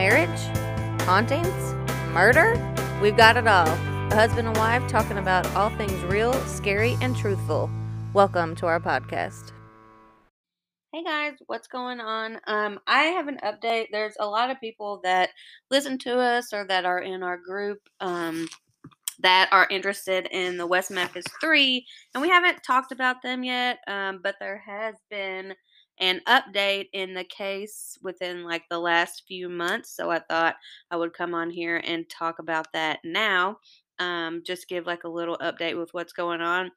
marriage, hauntings, murder. We've got it all. A husband and wife talking about all things real, scary, and truthful. Welcome to our podcast. Hey guys, what's going on? Um, I have an update. There's a lot of people that listen to us or that are in our group um, that are interested in the West Memphis Three, and we haven't talked about them yet. Um, but there has been an update in the case within like the last few months. So I thought I would come on here and talk about that now. Um, just give like a little update with what's going on.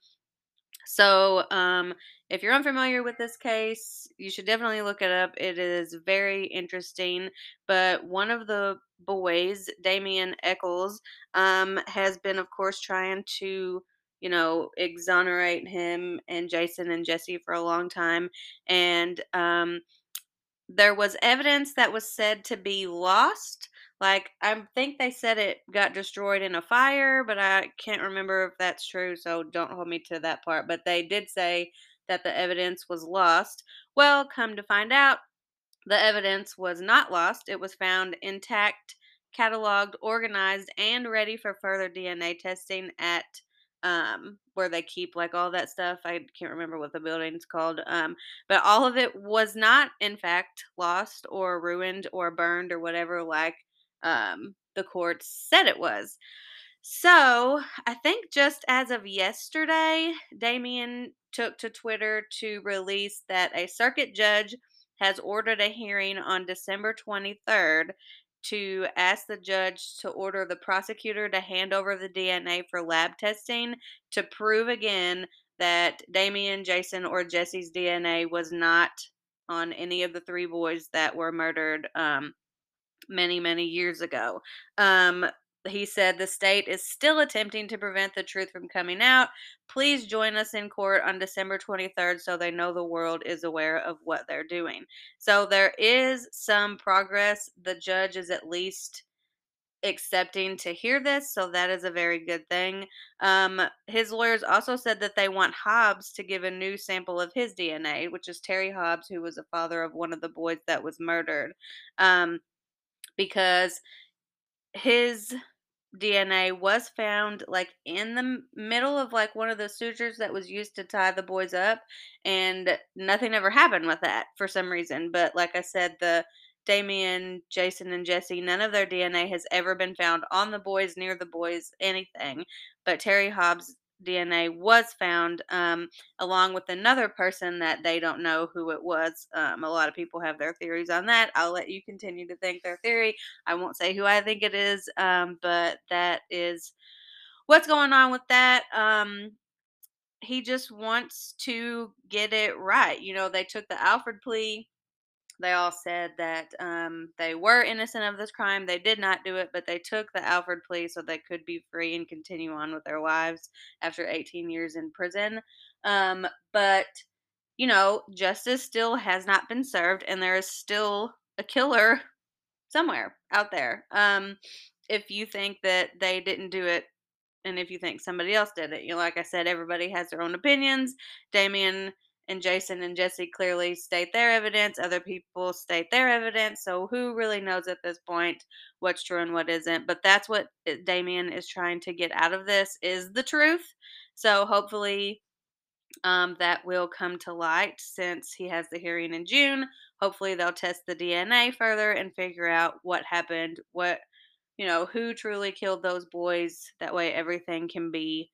So, um, if you're unfamiliar with this case, you should definitely look it up. It is very interesting. But one of the boys, Damien Echols, um, has been, of course, trying to you know, exonerate him and Jason and Jesse for a long time. And um, there was evidence that was said to be lost. Like, I think they said it got destroyed in a fire, but I can't remember if that's true, so don't hold me to that part. But they did say that the evidence was lost. Well, come to find out, the evidence was not lost. It was found intact, cataloged, organized, and ready for further DNA testing at um, where they keep like all that stuff. I can't remember what the building's called. Um, but all of it was not, in fact, lost or ruined or burned or whatever, like um, the courts said it was. So I think just as of yesterday, Damien took to Twitter to release that a circuit judge has ordered a hearing on December 23rd to ask the judge to order the prosecutor to hand over the DNA for lab testing to prove again that Damien, Jason, or Jesse's DNA was not on any of the three boys that were murdered um, many, many years ago. Um, he said the state is still attempting to prevent the truth from coming out. Please join us in court on December 23rd so they know the world is aware of what they're doing. So there is some progress. The judge is at least accepting to hear this, so that is a very good thing. Um, his lawyers also said that they want Hobbs to give a new sample of his DNA, which is Terry Hobbs, who was a father of one of the boys that was murdered, um, because his DNA was found like in the middle of like one of the sutures that was used to tie the boys up and nothing ever happened with that for some reason but like I said the Damien, Jason and Jesse none of their DNA has ever been found on the boys near the boys anything but Terry Hobbs DNA was found, um, along with another person that they don't know who it was. Um, a lot of people have their theories on that. I'll let you continue to think their theory. I won't say who I think it is, um, but that is what's going on with that. Um, he just wants to get it right. You know, they took the Alford plea they all said that um, they were innocent of this crime. They did not do it, but they took the Alford plea so they could be free and continue on with their lives after 18 years in prison. Um, but, you know, justice still has not been served, and there is still a killer somewhere out there. Um, if you think that they didn't do it, and if you think somebody else did it, you know, like I said, everybody has their own opinions. Damien and Jason and Jesse clearly state their evidence. Other people state their evidence. So who really knows at this point what's true and what isn't? But that's what Damien is trying to get out of this is the truth. So hopefully um, that will come to light since he has the hearing in June. Hopefully they'll test the DNA further and figure out what happened, what you know, who truly killed those boys. That way everything can be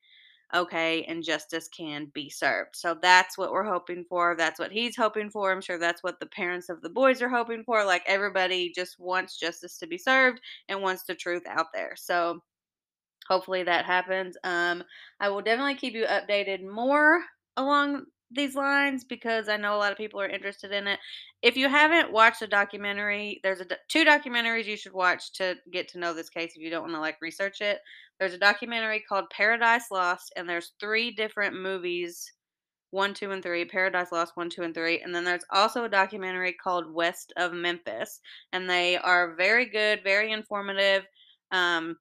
okay, and justice can be served. So that's what we're hoping for. That's what he's hoping for. I'm sure that's what the parents of the boys are hoping for. Like everybody just wants justice to be served and wants the truth out there. So hopefully that happens. Um, I will definitely keep you updated more along these lines because I know a lot of people are interested in it. If you haven't watched the documentary, there's a two documentaries you should watch to get to know this case if you don't want to like research it. There's a documentary called Paradise Lost and there's three different movies, 1, 2 and 3, Paradise Lost 1, 2 and 3, and then there's also a documentary called West of Memphis and they are very good, very informative. Um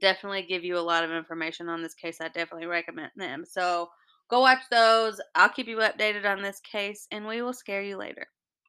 definitely give you a lot of information on this case. I definitely recommend them. So, Go watch those. I'll keep you updated on this case, and we will scare you later.